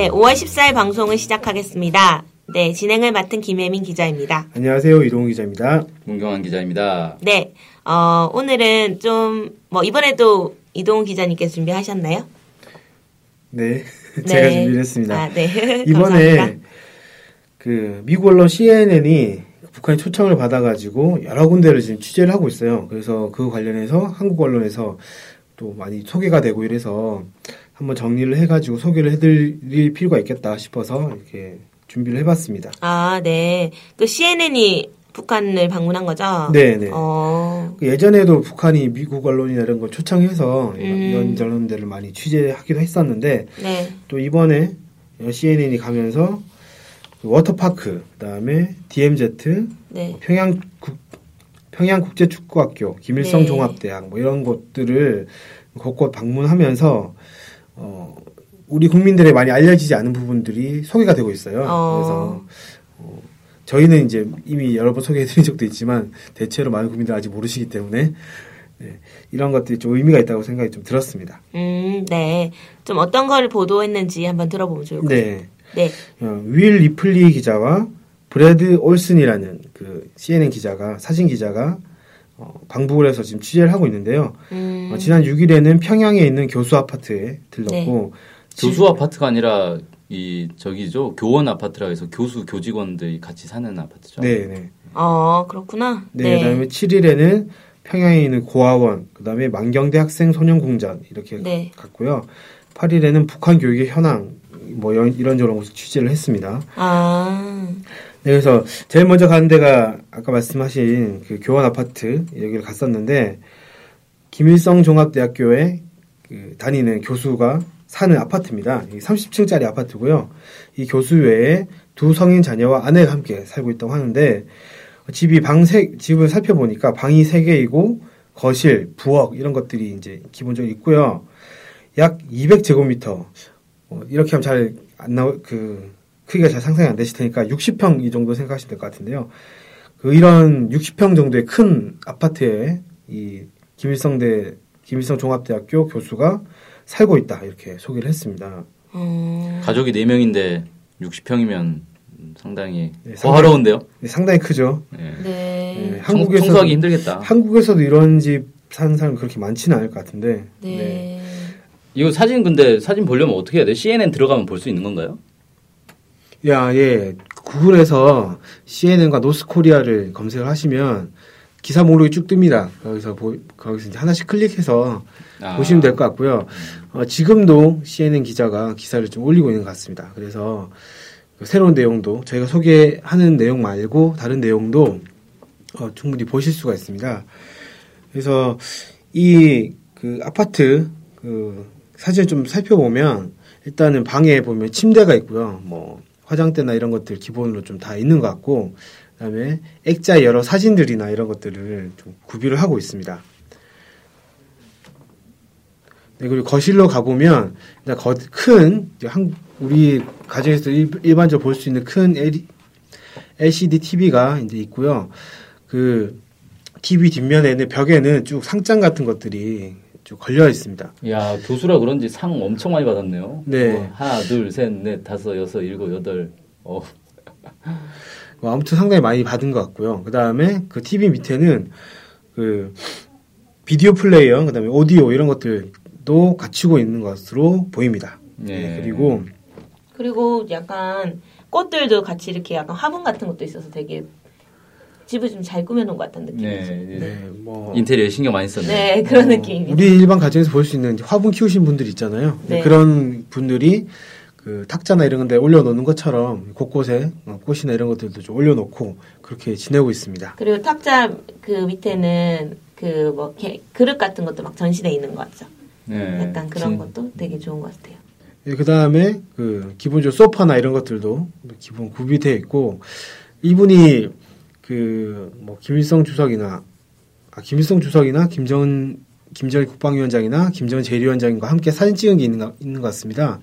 네, 5월 14일 방송을 시작하겠습니다. 네, 진행을 맡은 김혜민 기자입니다. 안녕하세요. 이동훈 기자입니다. 문경환 기자입니다. 네, 어, 오늘은 좀, 뭐, 이번에도 이동훈 기자님께서 준비하셨나요? 네. 제가 네. 준비를 했습니다. 아, 네. 이번에. 그 미국 언론 CNN이 북한의 초청을 받아가지고 여러 군데를 지금 취재를 하고 있어요. 그래서 그 관련해서 한국 언론에서 또 많이 소개가 되고 이래서 한번 정리를 해가지고 소개를 해드릴 필요가 있겠다 싶어서 이렇게 준비를 해봤습니다. 아, 네. 그 CNN이 북한을 방문한 거죠? 네, 네. 어, 그 예전에도 북한이 미국 언론이나 이런 걸 초청해서 이런- 음. 이런 전론들을 많이 취재하기도 했었는데 네. 또 이번에 CNN이 가면서 그 워터파크, 그다음에 DMZ, 네. 평양 국 평양 국제 축구학교, 김일성 네. 종합대학 뭐 이런 곳들을 곳곳 방문하면서 어 우리 국민들의 많이 알려지지 않은 부분들이 소개가 되고 있어요. 어. 그래서 어, 저희는 이제 이미 여러 번 소개해드린 적도 있지만 대체로 많은 국민들 은 아직 모르시기 때문에 네, 이런 것들이 좀 의미가 있다고 생각이 좀 들었습니다. 음, 네. 좀 어떤 거를 보도했는지 한번 들어보면 좋을 것 같아요. 네. 네. 어, 윌 리플리 기자와 브래드 올슨이라는 그 CNN 기자가 사진 기자가 어, 방북을 해서 지금 취재를 하고 있는데요. 음, 어, 지난 6일에는 평양에 있는 교수 아파트에 들렀고 교수 아파트가 아니라 이 저기죠 교원 아파트라 해서 교수 교직원들이 같이 사는 아파트죠. 네, 네. 어, 그렇구나. 네, 그다음에 7일에는 평양에 있는 고아원, 그다음에 만경대 학생 소년공전 이렇게 네. 갔고요. 8일에는 북한 교육의 현황 뭐 이런- 이런저런 곳을 취재를 했습니다. 아, 네, 그래서 제일 먼저 가는 데가 아까 말씀하신 그 교원 아파트 여기를 갔었는데 김일성 종합대학교에 그 다니는 교수가 사는 아파트입니다. 30층짜리 아파트고요. 이 교수 외에 두 성인 자녀와 아내가 함께 살고 있다고 하는데 집이 방 세, 집을 살펴보니까 방이 세 개이고 거실, 부엌 이런 것들이 이제 기본적으로 있고요. 약 200제곱미터 어, 이렇게 하면 잘 안 나올 그 크기가 잘 상상이 안 되실 테니까 60평 이 정도 생각하시면 될 것 같은데요. 그 이런 60평 정도의 큰 아파트에 이 김일성대 김일성 종합대학교 교수가 살고 있다 이렇게 소개를 했습니다. 음, 가족이 4 명인데 60평이면 상당히 네, 호화로운데요. 네, 상당히 크죠. 네. 네. 네, 청, 한국에서 청소하기 힘들겠다. 한국에서도 이런 집 사는 사람 그렇게 많지는 않을 것 같은데. 네. 이거 사진 근데 사진 보려면 어떻게 해야 돼? CNN 들어가면 볼 수 있는 건가요? 야, 예. 구글에서 CNN과 노스코리아를 검색을 하시면 기사 목록이 쭉 뜹니다. 거기서 보, 거기서 이제 하나씩 클릭해서 아. 보시면 될 것 같고요. 어, 지금도 CNN 기자가 기사를 좀 올리고 있는 것 같습니다. 그래서 그 새로운 내용도 저희가 소개하는 내용 말고 다른 내용도 어, 충분히 보실 수가 있습니다. 그래서 이 그 아파트 그 사진을 좀 살펴보면 일단은 방에 보면 침대가 있고요. 뭐 화장대나 이런 것들 기본으로 좀 다 있는 것 같고 그다음에 액자의 여러 사진들이나 이런 것들을 좀 구비를 하고 있습니다. 네, 그리고 거실로 가보면 큰 우리 가정에서 일, 일반적으로 볼 수 있는 큰 LCD TV가 이제 있고요. 그 TV 뒷면에는 벽에는 쭉 상장 같은 것들이 쭉 걸려 있습니다. 야 교수라 그런지 상 엄청 많이 받았네요. 네. 어, 하나, 둘, 셋, 넷, 다섯, 여섯, 일곱, 여덟. 어. 뭐 아무튼 상당히 많이 받은 것 같고요. 그 다음에 그 TV 밑에는 그 비디오 플레이어, 그 다음에 오디오 이런 것들도 갖추고 있는 것으로 보입니다. 네. 네, 그리고 그리고 약간 꽃들도 같이 이렇게 약간 화분 같은 것도 있어서 되게 집을 좀 잘 꾸며놓은 것 같다는 느낌이죠. 네. 네, 뭐 인테리어에 신경 많이 썼네. 네, 그런 어, 느낌입니다. 우리 일반 가정에서 볼 수 있는 화분 키우신 분들 있잖아요. 네. 그런 분들이 그 탁자나 이런 건데 올려놓는 것처럼 곳곳에 어, 꽃이나 이런 것들도 좀 올려놓고 그렇게 지내고 있습니다. 그리고 탁자 그 밑에는 그 뭐 그릇 같은 것도 막 전시돼 있는 것 같죠. 네. 약간 그런 진- 것도 되게 좋은 것 같아요. 그 다음에 그 기본적으로 소파나 이런 것들도 기본 구비되어 있고 이분이 그 뭐 김일성 주석이나 아 김일성 주석이나 김정은 김정일 국방위원장이나 김정은 제1위원장과 함께 사진 찍은 게 있는, 것- 있는 것 같습니다.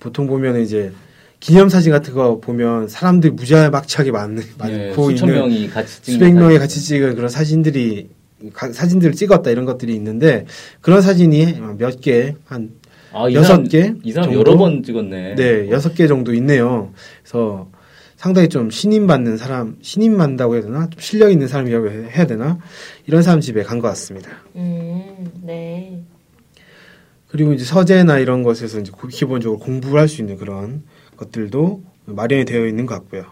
보통 보면 이제 기념사진 같은 거 보면 사람들이 무지막지하게 많, 네, 많고 수천 있는 명이 같이 찍는 수백 명이. 같이 찍은 그런 사진들이 가- 사진들을 찍었다 이런 것들이 있는데 그런 사진이 몇 개한 아, 이 여섯 개 이 사람 정도? 여러 번 찍었네. 네, 여섯 개 정도 있네요. 그래서 상당히 좀 신임받는 사람, 신임받는다고 해야 되나? 좀 실력 있는 사람이라고 해- 해야 되나? 이런 사람 집에 간 것 같습니다. 음, 네. 그리고 이제 서재나 이런 것에서 이제 고- 기본적으로 공부를 할 수 있는 그런 것들도 마련이 되어 있는 것 같고요.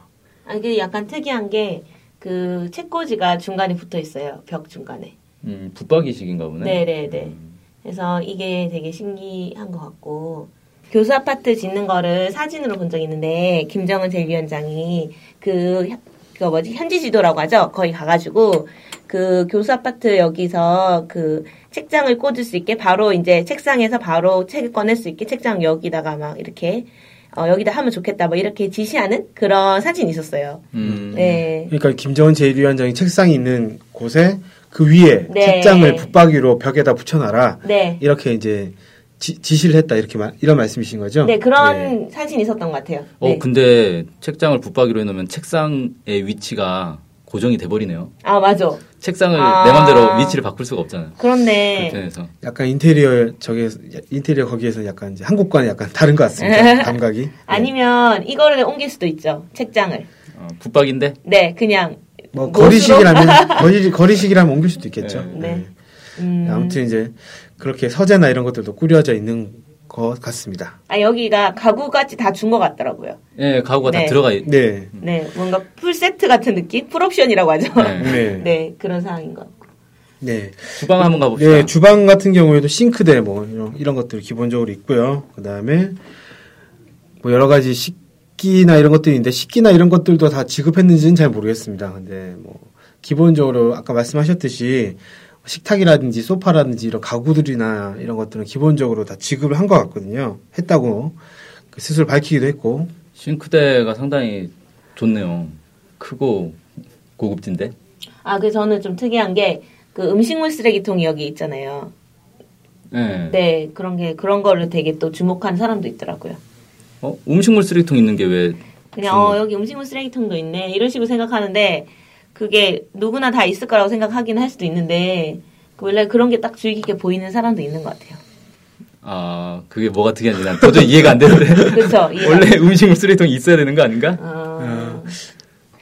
아, 이게 약간 특이한 게, 그, 책꽂이가 중간에 붙어 있어요. 벽 중간에. 음, 붙박이식인가 보네. 네네네. 그래서 이게 되게 신기한 것 같고, 교수 아파트 짓는 거를 사진으로 본 적이 있는데, 김정은 제1위원장이 그, 현- 그거 뭐지, 현지 지도라고 하죠? 거기 가가지고, 그 교수 아파트 여기서 그 책장을 꽂을 수 있게 바로 이제 책상에서 바로 책을 꺼낼 수 있게 책장 여기다가 막 이렇게, 어, 여기다 하면 좋겠다, 뭐 이렇게 지시하는 그런 사진이 있었어요. 음. 네. 그러니까 김정은 제1위원장이 책상이 있는 곳에 그 위에 네. 책장을 붙박이로 벽에다 붙여놔라. 네. 이렇게 이제 지, 지시를 했다. 이렇게 말- 이런 말씀이신 거죠? 네, 그런 사진이 있었던 것 같아요. 어, 네. 근데 책장을 붙박이로 해놓으면 책상의 위치가 고정이 돼버리네요. 아, 맞아. 책상을 아. 내 맘대로 위치를 바꿀 수가 없잖아요. 그렇네. 불편해서. 약간 인테리어 저기 인테리어 거기에서 약간 이제 한국과는 약간 다른 것 같습니다. 감각이. 네. 아니면 이거를 옮길 수도 있죠. 책장을. 어, 붙박인데 네, 그냥 뭐? 걸이식이라면 걸이 걸이식이라면 옮길 수도 있겠죠. 네. 음. 아무튼 이제 그렇게 서재나 이런 것들도 꾸려져 있는 것 같습니다. 아 여기가 가구까지 다 준 것 같더라고요. 예, 가구가 네. 다 들어가 있. 네. 네, 뭔가 풀 세트 같은 느낌? 풀옵션이라고 하죠. 네. 네. 네, 그런 상황인 것 같고. 네. 주방 한번 가봅시다. 네, 주방 같은 경우에도 싱크대 뭐 이런, 이런 것들 기본적으로 있고요. 그 다음에 뭐 여러 가지 식기나 이런 것들이 있는데 식기나 이런 것들도 다 지급했는지는 잘 모르겠습니다. 근데 뭐 기본적으로 아까 말씀하셨듯이 식탁이라든지 소파라든지 이런 가구들이나 이런 것들은 기본적으로 다 지급을 한 것 같거든요. 했다고 그 스스로 밝히기도 했고 싱크대가 상당히 좋네요. 크고 고급진데. 아, 그 저는 좀 특이한 게 그 음식물 쓰레기통이 여기 있잖아요. 예. 네, 그런 게 그런 거를 되게 또 주목한 사람도 있더라고요. 어, 음식물 쓰레기통 있는 게 왜? 그냥 어 여기 음식물 쓰레기통도 있네 이런 식으로 생각하는데 그게 누구나 다 있을 거라고 생각하긴 할 수도 있는데 그 원래 그런 게 딱 주의 깊게 보이는 사람도 있는 것 같아요. 아, 그게 뭐가 특이한지 난 도저히 이해가 안 되는데. 그렇죠. 원래 음식물 쓰레기통이 있어야 되는 거 아닌가? 어,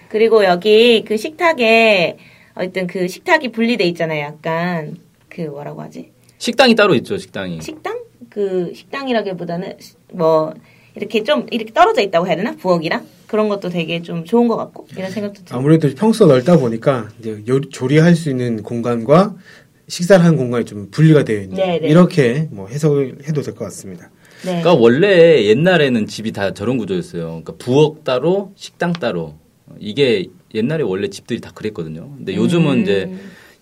그리고 여기 그 식탁에 어쨌든 그 식탁이 분리돼 있잖아요. 약간 그 뭐라고 하지? 식당이 따로 있죠, 식당이. 식당? 그 식당이라기보다는 뭐 이렇게 좀 이렇게 떨어져 있다고 해야 되나? 부엌이랑 그런 것도 되게 좀 좋은 것 같고 이런 생각도 들어요. 아무래도 평수가 넓다 보니까 이제 요- 조리할 수 있는 공간과 식사를 하는 공간이 좀 분리가 되어 있는 네, 네. 이렇게 뭐 해석을 해도 될 것 같습니다. 네. 그러니까 원래 옛날에는 집이 다 저런 구조였어요. 그러니까 부엌 따로, 식당 따로. 이게 옛날에 원래 집들이 다 그랬거든요. 근데 요즘은 음. 이제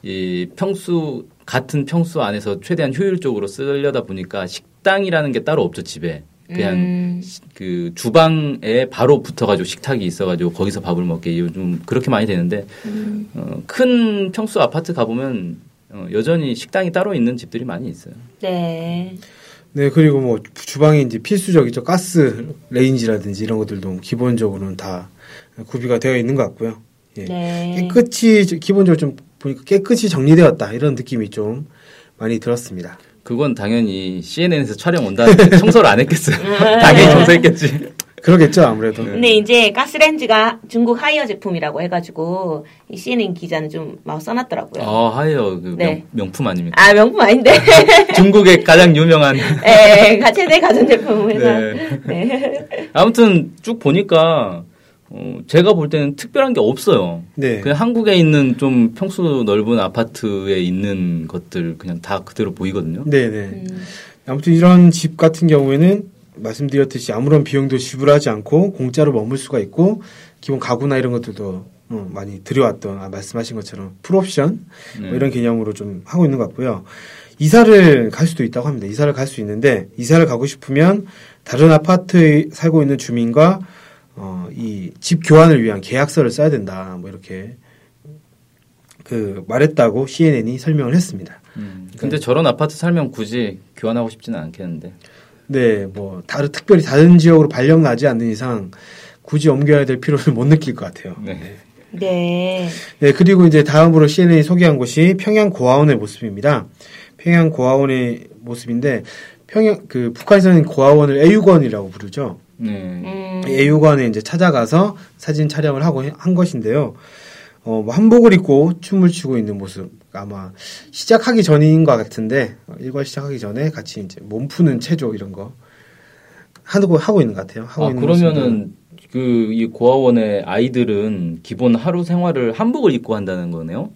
이 평수 같은 평수 안에서 최대한 효율적으로 쓰려다 보니까 식당이라는 게 따로 없죠 집에. 그냥 음. 시- 그 주방에 바로 붙어가지고 식탁이 있어가지고 거기서 밥을 먹게 요즘 그렇게 많이 되는데 음. 어, 큰 평수 아파트 가보면 어, 여전히 식당이 따로 있는 집들이 많이 있어요. 네. 네 그리고 뭐 주방이 이제 필수적이죠 가스 레인지라든지 이런 것들도 기본적으로는 다 구비가 되어 있는 것 같고요. 예. 네. 깨끗이 기본적으로 좀 보니까 깨끗이 정리되었다 이런 느낌이 좀 많이 들었습니다. 그건 당연히 CNN에서 촬영 온다는데 청소를 안 했겠어요. 당연히 청소했겠지. 그러겠죠 아무래도. 근데 이제 가스레인지가 중국 하이어 제품이라고 해가지고 이 CNN 기자는 좀 막 써놨더라고요. 아, 하이어 그 네. 명, 품 아닙니까? 아 명품 아닌데. 중국의 가장 유명한. 예, 가- 최대 가전제품 회사. 네. 네. 아무튼 쭉 보니까 어, 제가 볼 때는 특별한 게 없어요. 네. 그냥 한국에 있는 좀 평수 넓은 아파트에 있는 것들 그냥 다 그대로 보이거든요. 네네. 음. 아무튼 이런 집 같은 경우에는 말씀드렸듯이 아무런 비용도 지불하지 않고 공짜로 머물 수가 있고 기본 가구나 이런 것들도 어, 많이 들여왔던 아, 말씀하신 것처럼 풀옵션 뭐 네. 이런 개념으로 좀 하고 있는 것 같고요. 이사를 갈 수도 있다고 합니다. 이사를 갈 수 있는데 이사를 가고 싶으면 다른 아파트에 살고 있는 주민과 어, 이 집 교환을 위한 계약서를 써야 된다. 뭐 이렇게 그 말했다고 CNN이 설명을 했습니다. 음, 근데 저런 아파트 살면 굳이 교환하고 싶지는 않겠는데. 네, 뭐 다른 특별히 다른 지역으로 발령 나지 않는 이상 굳이 옮겨야 될 필요를 못 느낄 것 같아요. 네. 네. 네, 그리고 이제 다음으로 CNN이 소개한 곳이 평양 고아원의 모습입니다. 평양 고아원의 모습인데 평양 그 북한에서는 고아원을 애육원이라고 부르죠. 네. 음. 애육원에 이제 찾아가서 사진 촬영을 하고 한 것인데요. 어, 뭐 한복을 입고 춤을 추고 있는 모습 아마 시작하기 전인 것 같은데 어, 일과 시작하기 전에 같이 이제 몸 푸는 체조 이런 거 하고 하고 있는 것 같아요. 하고 아, 있는. 그러면은 그 이 고아원의 아이들은 기본 하루 생활을 한복을 입고 한다는 거네요.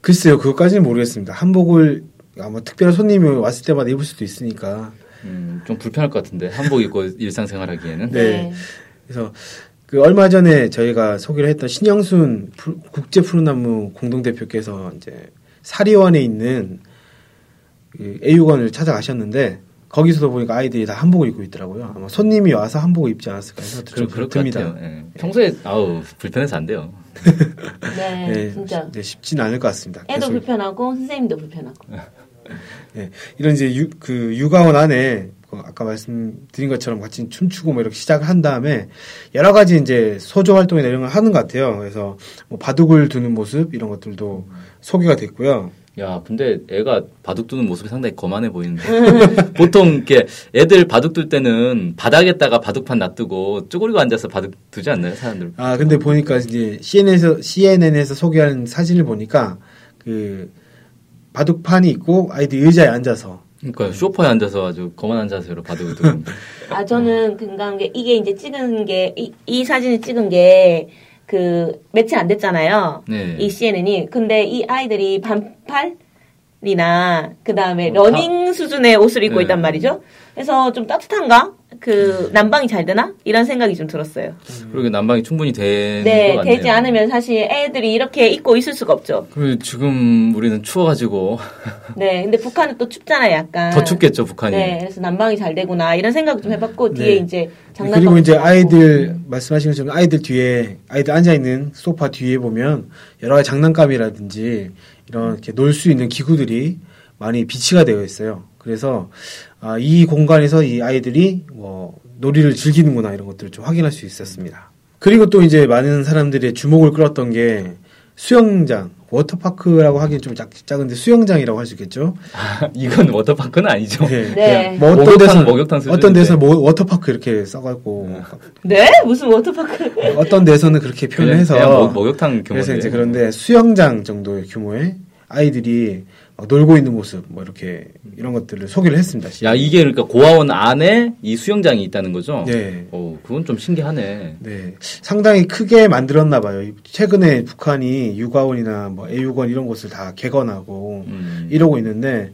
글쎄요, 그것까지는 모르겠습니다. 한복을 아마 특별한 손님이 왔을 때마다 입을 수도 있으니까. 음, 좀 불편할 것 같은데 한복 입고 일상생활하기에는. 네. 그래서 그 얼마 전에 저희가 소개를 했던 신영순 푸- 국제 푸른나무 공동대표께서 이제 사리원에 있는 그 애육원을 찾아가셨는데 거기서도 보니까 아이들이 다 한복을 입고 있더라고요. 아마 손님이 와서 한복을 입지 않았을까 그럴, 좀. 같아요. 예. 평소에 아우 불편해서 안 돼요. 네, 네, 진짜. 네, 쉽지는 않을 것 같습니다. 애도 계속 불편하고 선생님도 불편하고. 네, 이런 이제 유, 그 육아원 안에 그 아까 말씀드린 것처럼 같이 춤추고 뭐 이렇게 시작을 한 다음에 여러 가지 이제 소조 활동이나 이런 걸 하는 것 같아요. 그래서 뭐 바둑을 두는 모습 이런 것들도 소개가 됐고요. 야, 근데 애가 바둑 두는 모습이 상당히 거만해 보이는데. 보통 이렇게 애들 바둑 둘 때는 바닥에다가 바둑판 놔두고 쪼그리고 앉아서 바둑 두지 않나요, 사람들? 아 근데 보니까 이제 CNN에서 CNN에서 소개한 사진을 보니까 그 바둑판이 있고 아이들 의자에 앉아서 그러니까 쇼파에 앉아서 아주 거만한 자세로 바둑을 두고. 아, 저는 금방 게 이게 이제 찍은 게, 이, 이 사진을 찍은 게, 그, 며칠 안 됐잖아요. 네. 이 CNN이. 근데 이 아이들이 반팔 이나, 그 다음에 뭐 러닝 수준의 옷을 입고 네. 있단 말이죠. 그래서 좀 따뜻한가? 그, 난방이 잘 되나? 이런 생각이 좀 들었어요. 그리고 난방이 충분히 되는 네, 것 같네요. 되지 않으면 사실 애들이 이렇게 입고 있을 수가 없죠. 그리고 지금 우리는 추워가지고 네, 근데 북한은 또 춥잖아요, 약간. 더 춥겠죠, 북한이. 네, 그래서 난방이 잘 되구나 이런 생각 좀 해봤고 뒤에 네. 이제 장난감 그리고 이제. 아이들 말씀하신 것처럼 아이들 뒤에 아이들 앉아 있는 소파 뒤에 보면 여러 가지 장난감이라든지 이런 이렇게 놀 수 있는 기구들이 많이 비치가 되어 있어요. 그래서 아, 이 공간에서 이 아이들이 뭐 놀이를 즐기는구나 이런 것들을 좀 확인할 수 있었습니다. 그리고 또 이제 많은 사람들의 주목을 끌었던 게 수영장, 워터파크라고 하기엔 좀 작, 작은데 수영장이라고 할 수 있겠죠. 이건 워터파크는 아니죠. 네. 네. 뭐 어떤 목욕탕, 데서 목욕탕. 어떤 데서 뭐 워터파크 이렇게 써갖고 네? 무슨 워터파크? 어떤 데서는 그렇게 그냥, 표현해서 그냥 목- 목욕탕 규모인데. 그래서 이제 그런데 수영장 정도의 규모의 아이들이 막 놀고 있는 모습 뭐 이렇게 이런 것들을 소개를 했습니다. 야, 이게 그러니까 고아원 안에 이 수영장이 있다는 거죠? 네. 어, 그건 좀 신기하네. 네, 상당히 크게 만들었나 봐요. 최근에 북한이 육아원이나 뭐 애육원 이런 곳을 다 개건하고 음. 이러고 있는데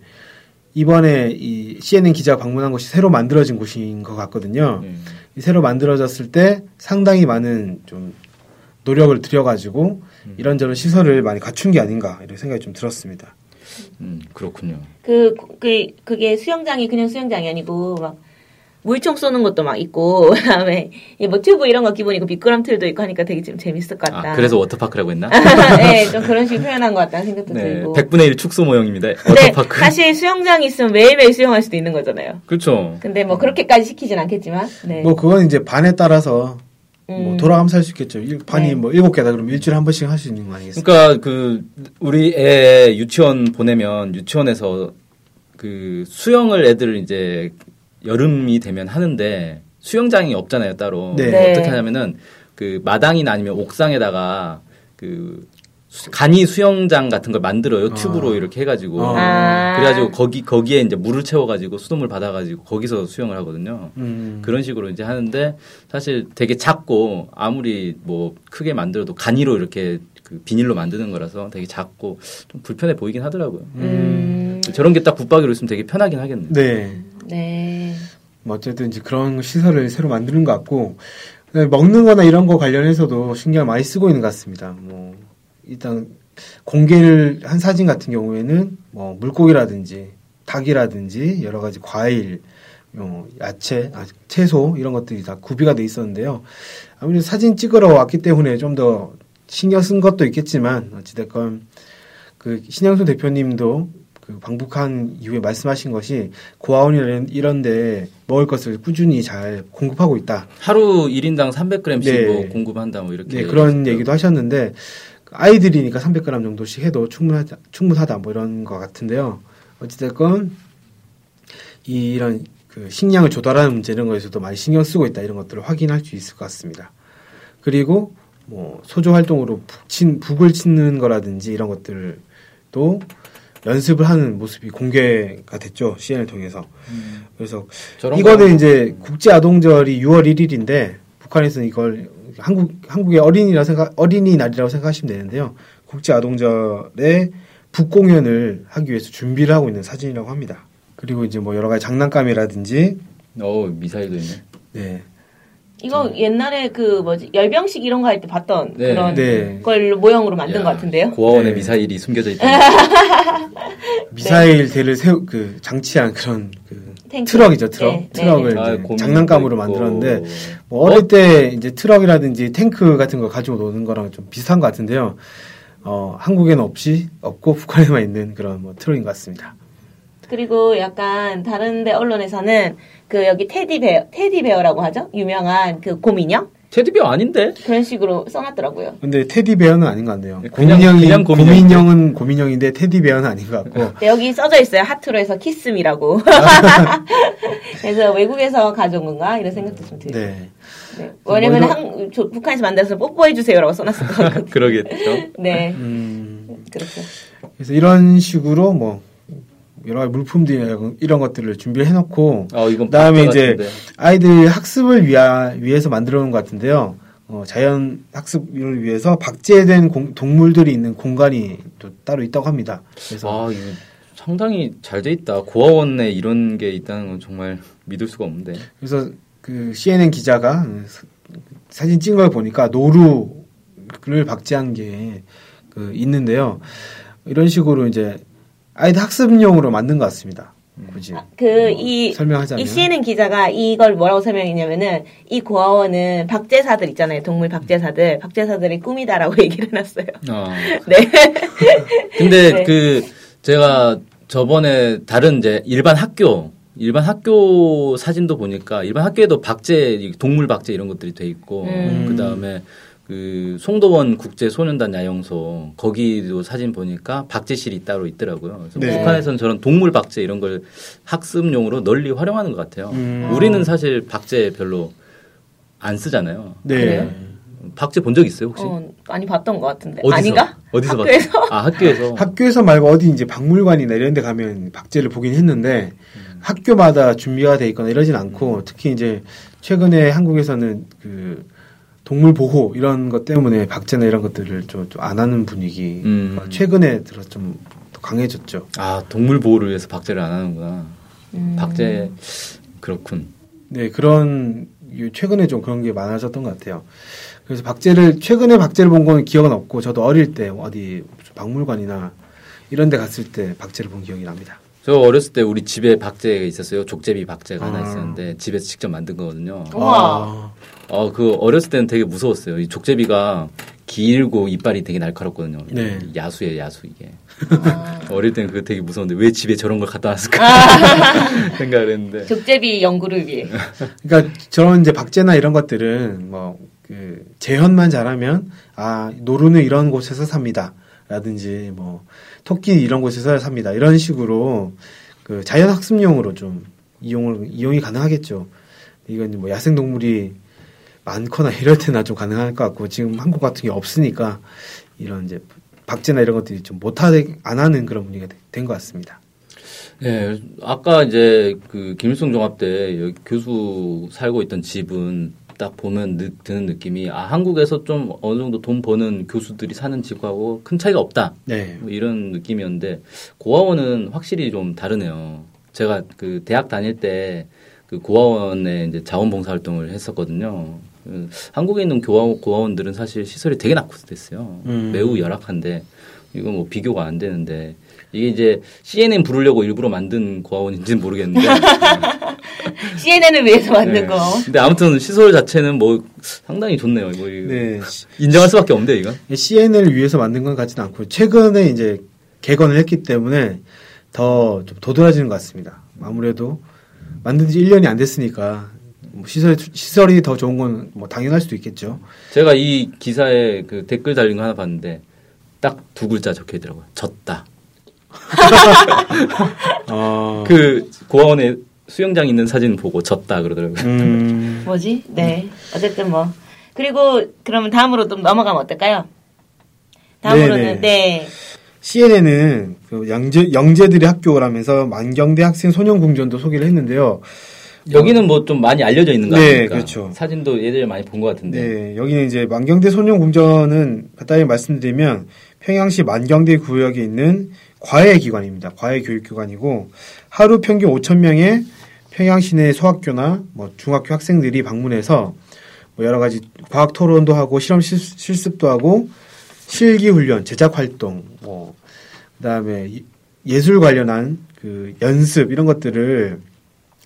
이번에 이 CNN 기자가 방문한 곳이 새로 만들어진 곳인 것 같거든요. 음. 이 새로 만들어졌을 때 상당히 많은 좀 노력을 들여가지고 음. 이런저런 시설을 많이 갖춘 게 아닌가 이런 생각이 좀 들었습니다. 음, 그렇군요. 그, 그, 그게 수영장이 그냥 수영장이 아니고, 막, 물총 쏘는 것도 막 있고, 그 다음에, 뭐 튜브 이런 거 기본이고, 미끄럼틀도 있고 하니까 되게 좀 재밌을 것 같다. 아, 그래서 워터파크라고 했나? 네, 좀 그런 식으로 표현한 것 같다는 생각도 네, 들고. 100분의 1 축소 모형입니다. 근데 워터파크. 사실 수영장이 있으면 매일매일 수영할 수도 있는 거잖아요. 그렇죠. 근데 뭐 그렇게까지 시키진 않겠지만, 네. 뭐 그건 이제 반에 따라서 뭐 음. 돌아가면서 할 수 있겠죠. 일- 반이 네. 뭐 일곱 개다 그러면 일주일에 한 번씩 할 수 있는 거 아니겠습니까? 그러니까 그 우리 애 유치원 보내면 유치원에서 그 수영을 애들 이제 여름이 되면 하는데 수영장이 없잖아요 따로. 네. 네. 어떻게 하냐면은 그 마당이나 아니면 옥상에다가 그 수- 간이 수영장 같은 걸 만들어요 아. 튜브로 이렇게 해가지고 아. 그래가지고 거기 거기에 이제 물을 채워가지고 수돗물 받아가지고 거기서 수영을 하거든요. 음. 그런 식으로 이제 하는데 사실 되게 작고 아무리 뭐 크게 만들어도 간이로 이렇게 그 비닐로 만드는 거라서 되게 작고 좀 불편해 보이긴 하더라고요. 음, 저런 게 딱 붙박이로 있으면 되게 편하긴 하겠네. 네. 네. 뭐 어쨌든 이제 그런 시설을 새로 만드는 것 같고 그다음에 먹는 거나 이런 거 관련해서도 신경을 많이 쓰고 있는 것 같습니다. 뭐 일단 공개를 한 사진 같은 경우에는 뭐 물고기라든지 닭이라든지 여러 가지 과일, 뭐 야채, 아, 채소 이런 것들이 다 구비가 돼 있었는데요. 아무래도 사진 찍으러 왔기 때문에 좀 더 신경 쓴 것도 있겠지만 어찌됐건 그 신영수 대표님도 그 방북한 이후에 말씀하신 것이 고아원이나 이런데 먹을 것을 꾸준히 잘 공급하고 있다. 하루 1인당 300g씩 네. 뭐 공급한다 뭐 이렇게 네, 그런. 얘기도 하셨는데 아이들이니까 300g 정도씩 해도 충분하다, 충분하다 뭐 이런 것 같은데요. 어찌됐건 이런 그 식량을 조달하는 문제 이런 거에서도 많이 신경 쓰고 있다 이런 것들을 확인할 수 있을 것 같습니다. 그리고 뭐 소조 활동으로 북 친, 북을 치는 거라든지 이런 것들도 연습을 하는 모습이 공개가 됐죠 CN을 통해서. 그래서 저런 이거는 거는 이제 국제 아동절이 6월 1일인데 북한에서는 이걸 한국 한국의 어린이라 생각 어린이날이라고 생각하시면 되는데요. 국제 아동절에 북 공연을 하기 위해서 준비를 하고 있는 사진이라고 합니다. 그리고 이제 뭐 여러 가지 장난감이라든지 어 미사일도 있네. 네. 이거 옛날에 그 뭐지 열병식 이런 거 할 때 봤던 네. 그런 네. 걸 모형으로 만든 야, 것 같은데요. 고아원에 네. 미사일이 숨겨져 있다. 미사일 대를 세우 그 장치한 그런 그 탱크. 트럭이죠 트럭 네, 네, 트럭을 아, 이제 고민도 장난감으로 있고. 만들었는데 뭐 어릴 때 이제 트럭이라든지 탱크 같은 거 가지고 노는 거랑 좀 비슷한 것 같은데요. 어 한국에는 없이 없고 북한에만 있는 그런 뭐 트럭인 것 같습니다. 그리고 약간 다른데 언론에서는 그 여기 테디베어 테디베어라고 하죠. 유명한 그 곰인형 테디베어 아닌데? 그런 식으로 써놨더라고요. 근데 테디베어는 아닌 것 같네요. 그냥- 곰인형인데. 곰인형은 곰인형인데 테디베어는 아닌 것 같고 네, 여기 써져 있어요. 하트로 해서 키스미라고. 그래서 외국에서 가져온 건가 이런 생각도 좀 들어요. 네. 네. 왜냐면 뭐 이런- 한, 저, 북한에서 만들어서 뽀뽀해 주세요라고 써놨을 것 같거든요. 그러겠죠. 네, 음, 그렇죠. 그래서 이런 식으로 뭐 여러 가지 물품들 이런- 것들을 준비를 해놓고 아 이건 그다음에 이제. 아이들 학습을 위하, 위해서 만들어 놓은 것 같은데요. 어, 자연 학습을 위해서 박제된 공- 동물들이 있는 공간이 또 따로 있다고 합니다. 그래서 아 이거 상당히 잘 돼 있다. 고아원에 이런 게 있다는 건 정말 믿을 수가 없는데. 그래서 그 CNN 기자가 사- 사진 찍은 걸 보니까 노루를 박제한 게 그 있는데요. 이런 식으로 이제 아이들 학습용으로 만든 것 같습니다. 굳이 그, 이, 설명하자면 이 CNN 기자가 이걸 뭐라고 설명했냐면은 이 고아원은 박제사들 있잖아요. 동물 박제사들. 박제사들의 꿈이다라고 얘기를 해놨어요. 아. 네. 근데 네. 그 제가 저번에 다른 이제 일반 학교 일반 학교 사진도 보니까 일반 학교에도 박제 동물 박제 이런 것들이 돼 있고 음. 그 다음에 그 송도원 국제 소년단 야영소 거기도 사진 보니까 박제실이 따로 있더라고요. 그래서 네. 북한에서는 저런 동물 박제 이런 걸 학습용으로 널리 활용하는 것 같아요. 음. 우리는 사실 박제 별로 안 쓰잖아요. 네. 그래요? 박제 본 적 있어요 혹시? 어, 많이 봤던 것 같은데. 어디서? 아닌가? 어디서 학교에서? 봤어요? 아 학교에서. 학교에서 말고 어디 이제 박물관이나 이런 데 가면 박제를 보긴 했는데 학교마다 준비가 돼 있거나 이러진 않고 특히 이제 최근에 한국에서는 그 동물 보호 이런 것 때문에 박제나 이런 것들을 좀 안 하는 분위기 음. 최근에 들어 좀더 강해졌죠. 아 동물 보호를 위해서 박제를 안 하는구나. 음. 박제 그렇군. 네 그런 이- 최근에 좀 그런 게 많아졌던 것 같아요. 그래서 박제를 최근에 박제를 본 거는 기억은 없고 저도 어릴 때 어디 박물관이나 이런 데 갔을 때 박제를 본 기억이 납니다. 저 어렸을 때 우리 집에 박제가 있었어요. 족제비 박제가 하나 아. 있었는데 집에서 직접 만든 거거든요. 우와. 아, 어그 어렸을 때는 되게 무서웠어요. 이 족제비가 길고 이빨이 되게 날카롭거든요. 네. 야수예요, 야수 이게. 아. 어릴 때는 그거 되게 무서운데 왜 집에 저런 걸 갖다 놨을까 생각을 했는데. 족제비 연구를 위해. 그러니까 저런 이제 박제나 이런 것들은 뭐 그 재현만 잘하면 아 노루는 이런 곳에서 삽니다. 라든지 뭐 토끼 이런 곳에서 삽니다. 이런 식으로 그 자연 학습용으로 좀 이용을 이용이 가능하겠죠. 이건 뭐 야생 동물이 많거나 이럴 때나 좀 가능할 것 같고 지금 한국 같은 게 없으니까 이런 이제 박제나 이런 것들이 좀 못하게 안 하는 그런 분위기가 된 것 같습니다. 네, 아까 이제 그 김일성 종합대 여기 교수 살고 있던 집은 딱 보면 느- 드는 느낌이 아 한국에서 좀 어느 정도 돈 버는 교수들이 사는 집하고 큰 차이가 없다 네. 뭐 이런 느낌이었는데 고아원은 확실히 좀 다르네요. 제가 그 대학 다닐 때 그 고아원에 이제 자원봉사 활동을 했었거든요. 그 한국에 있는 고아, 고아원들은 사실 시설이 되게 낙후됐어요. 음. 매우 열악한데 이건 뭐 비교가 안 되는데 이게 이제 CNN 부르려고 일부러 만든 고아원인지는 모르겠는데 CNN을 위해서 만든 네. 거. 근데 아무튼 시설 자체는 뭐 상당히 좋네요. 뭐 이거 네. 인정할 수밖에 없는데 이건. CN을 위해서 만든 건 같지는 않고 최근에 이제 개건을 했기 때문에 더 좀 도드라지는 것 같습니다. 아무래도 만든 지 1년이 안 됐으니까 뭐 시설 시설이 더 좋은 건 뭐 당연할 수도 있겠죠. 제가 이 기사에 그 댓글 달린 거 하나 봤는데 딱 두 글자 적혀 있더라고요. 졌다. 어, 그 고아원에 수영장 있는 사진 보고 졌다 그러더라고요. 음, 뭐지? 네. 어쨌든 뭐. 그리고 그러면 다음으로 좀 넘어가면 어떨까요? 다음으로는 네네. 네. CNN은 그 영재, 영재들의 학교라면서 만경대 학생 소년 궁전도 소개를 했는데요. 여기는 뭐 좀 많이 알려져 있는 거 네, 아닙니까? 그렇죠. 사진도 예전에 많이 본 것 같은데. 네, 여기는 이제 만경대 소년궁전은 간단히 말씀드리면 평양시 만경대 구역에 있는 과외 기관입니다. 과외 교육기관이고 하루 평균 5천 명의 평양 시내 소학교나 뭐 중학교 학생들이 방문해서 뭐 여러 가지 과학 토론도 하고 실험 실, 실습도 하고 실기 훈련, 제작 활동, 뭐 그다음에 이- 예술 관련한 그 연습 이런 것들을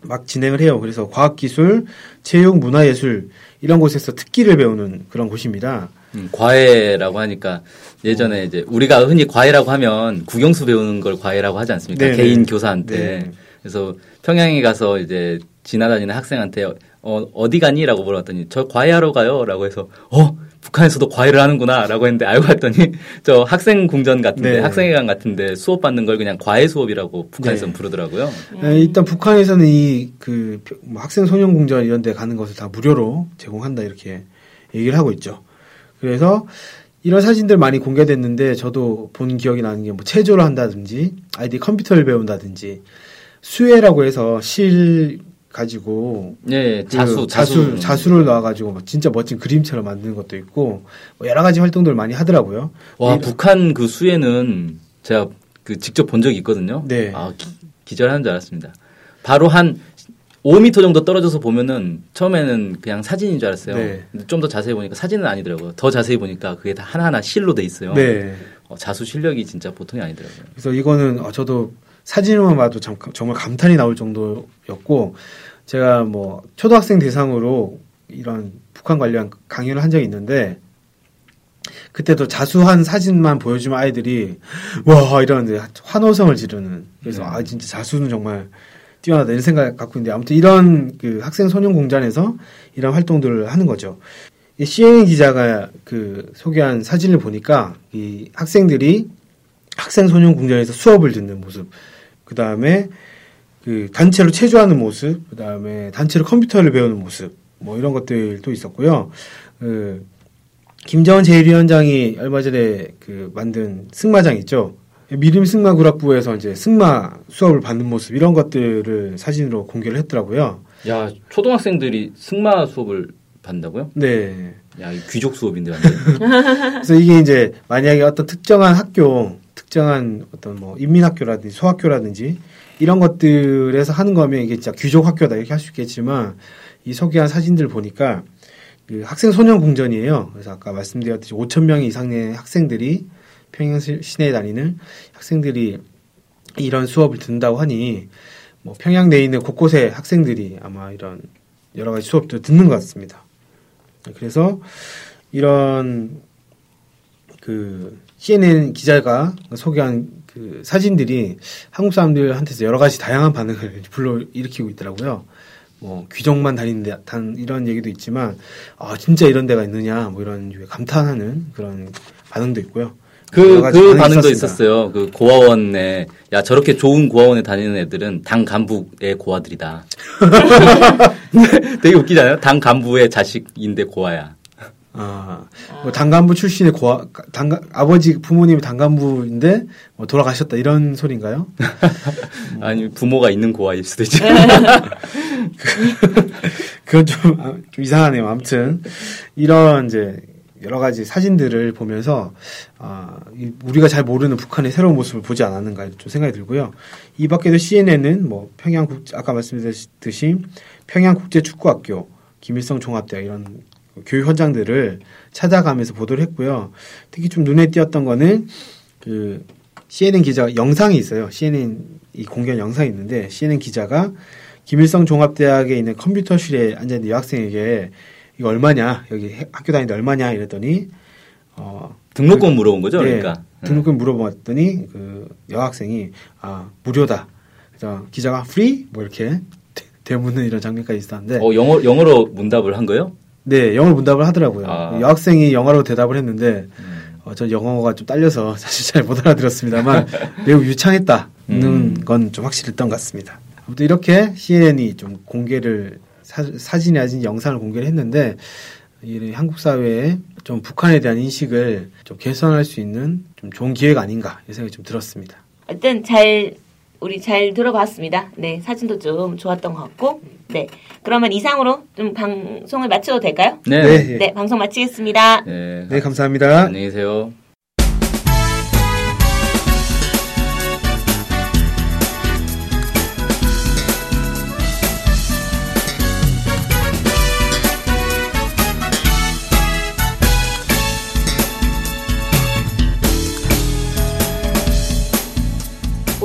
막 진행을 해요. 그래서 과학기술, 체육, 문화예술 이런 곳에서 특기를 배우는 그런 곳입니다. 음, 과외라고 하니까 예전에 이제 우리가 흔히 과외라고 하면 국영수 배우는 걸 과외라고 하지 않습니까? 네네. 개인 교사한테. 네. 그래서 평양에 가서 이제 지나다니는 학생한테 어, 어디 가니?라고 물어봤더니 저 과외하러 가요라고 해서 어 북한에서도 과외를 하는구나라고 했는데 알고 봤더니 저 학생 궁전 같은데 네. 학생회관 같은데 수업 받는 걸 그냥 과외 수업이라고 북한에서는 네. 부르더라고요. 에, 일단 북한에서는 이그 뭐 학생 소년 궁전 이런 데 가는 것을 다 무료로 제공한다 이렇게 얘기를 하고 있죠. 그래서 이런 사진들 많이 공개됐는데 저도 본 기억이 나는 게 뭐 체조를 한다든지 아이들이 컴퓨터를 배운다든지 수혜라고 해서 실 가지고 예, 그 자수 자수 자수를 놔가지고 뭐 진짜 멋진 그림처럼 만드는 것도 있고 뭐 여러 가지 활동들 많이 하더라고요. 와 이- 북한 그 수에는 제가 그 직접 본 적이 있거든요. 네. 아 기, 기절하는 줄 알았습니다. 바로 한 5m 정도 떨어져서 보면은 처음에는 그냥 사진인 줄 알았어요. 네. 좀더 자세히 보니까 사진은 아니더라고요. 더 자세히 보니까 그게 다 하나하나 실로 돼 있어요. 네. 어, 자수 실력이 진짜 보통이 아니더라고요. 그래서 이거는 어, 저도 사진으로만 봐도 참- 정말 감탄이 나올 정도였고 제가 뭐 초등학생 대상으로 이런 북한 관련 강연을 한 적이 있는데 그때도 자수한 사진만 보여주면 아이들이 와 이러는데 환호성을 지르는 그래서 네. 아 진짜 자수는 정말 뛰어나다 이런 생각 갖고 있는데 아무튼 이런 그 학생 소년 공단에서 이런 활동들을 하는 거죠. 이 CNN 기자가 그 소개한 사진을 보니까 이 학생들이 학생 소년 궁전에서 수업을 듣는 모습, 그 다음에 그 단체로 체조하는 모습, 그 다음에 단체로 컴퓨터를 배우는 모습, 뭐 이런 것들도 있었고요. 그 김정은 제1위원장이 얼마 전에 그 만든 승마장 있죠. 미림 승마 구락부에서 이제 승마 수업을 받는 모습 이런 것들을 사진으로 공개를 했더라고요. 야 초등학생들이 승마 수업을 받는다고요? 네. 야 귀족 수업인데 완전. 그래서 이게 이제 만약에 어떤 특정한 학교, 특정한 어떤 뭐 인민학교라든지 소학교라든지 이런 것들에서 하는 거면 이게 진짜 귀족 학교다 이렇게 할 수 있겠지만 이 소개한 사진들 보니까 그 학생 소년 궁전이에요. 그래서 아까 말씀드렸듯이 5천 명 이상의 학생들이 평양 시- 시내에 다니는 학생들이 이런 수업을 듣는다고 하니 뭐 평양 내에 있는 곳곳에 학생들이 아마 이런 여러 가지 수업도 듣는 것 같습니다. 그래서 이런 그 CNN 기자가 소개한 그 사진들이 한국 사람들한테서 여러 가지 다양한 반응을 불러 일으키고 있더라고요. 뭐 귀족만 다니는데 단 이런 얘기도 있지만 아 진짜 이런 데가 있느냐 뭐 이런 감탄하는 그런 반응도 있고요. 그, 그 반응도 있었습니다. 있었어요. 그 고아원에, 야, 저렇게 좋은 고아원에 다니는 애들은 당 간부의 고아들이다. 되게 웃기잖아요? 당 간부의 자식인데 고아야. 아, 뭐 당간부 출신의 고아, 당 아버지 부모님이 당간부인데 뭐 돌아가셨다 이런 소리인가요? 아니, 부모가 있는 고아일 수도 있죠. 그건 좀, 아, 좀 이상하네요. 아무튼 이런 이제 여러 가지 사진들을 보면서 아, 이 우리가 잘 모르는 북한의 새로운 모습을 보지 않았는가 좀 생각이 들고요. 이 밖에도 CNN은 뭐 평양 국제 아까 말씀드렸듯이 평양 국제 축구학교, 김일성 종합대학 이런 교육 현장들을 찾아가면서 보도를 했고요. 특히 좀 눈에 띄었던 거는 그 CNN 기자 영상이 있어요. CNN 이 공개한 영상이 있는데 CNN 기자가 김일성 종합대학에 있는 컴퓨터실에 앉아 있는 여학생에게 이거 얼마냐 여기 해- 학교 다니는데 얼마냐 이랬더니 어 등록금 물어본 거죠, 네, 그러니까. 등록금 물어봤더니 그 여학생이 아 무료다. 그래서 기자가 free 뭐 이렇게 대- 대묻는 이런 장면까지 있었는데 어, 영어, 영어로 문답을 한 거예요? 네 영어로 문답을 하더라고요. 아. 여학생이 영어로 대답을 했는데 음. 어, 전 영어가 좀 딸려서 사실 잘 못 알아들었습니다만 매우 유창했다는 음. 건좀 확실했던 것 같습니다. 아무튼 이렇게 CNN이 좀 공개를 사, 사진이 아닌 영상을 공개를 했는데 이 한국 사회에 좀 북한에 대한 인식을 좀 개선할 수 있는 좀 좋은 기회가 아닌가 이 생각이 좀 들었습니다. 어쨌든 잘 우리 잘 들어봤습니다. 네 사진도 좀 좋았던 것 같고 네 그러면 이상으로 좀 방송을 마쳐도 될까요? 네. 네, 네. 예. 네 방송 마치겠습니다. 네, 감사합니다. 안녕히 계세요.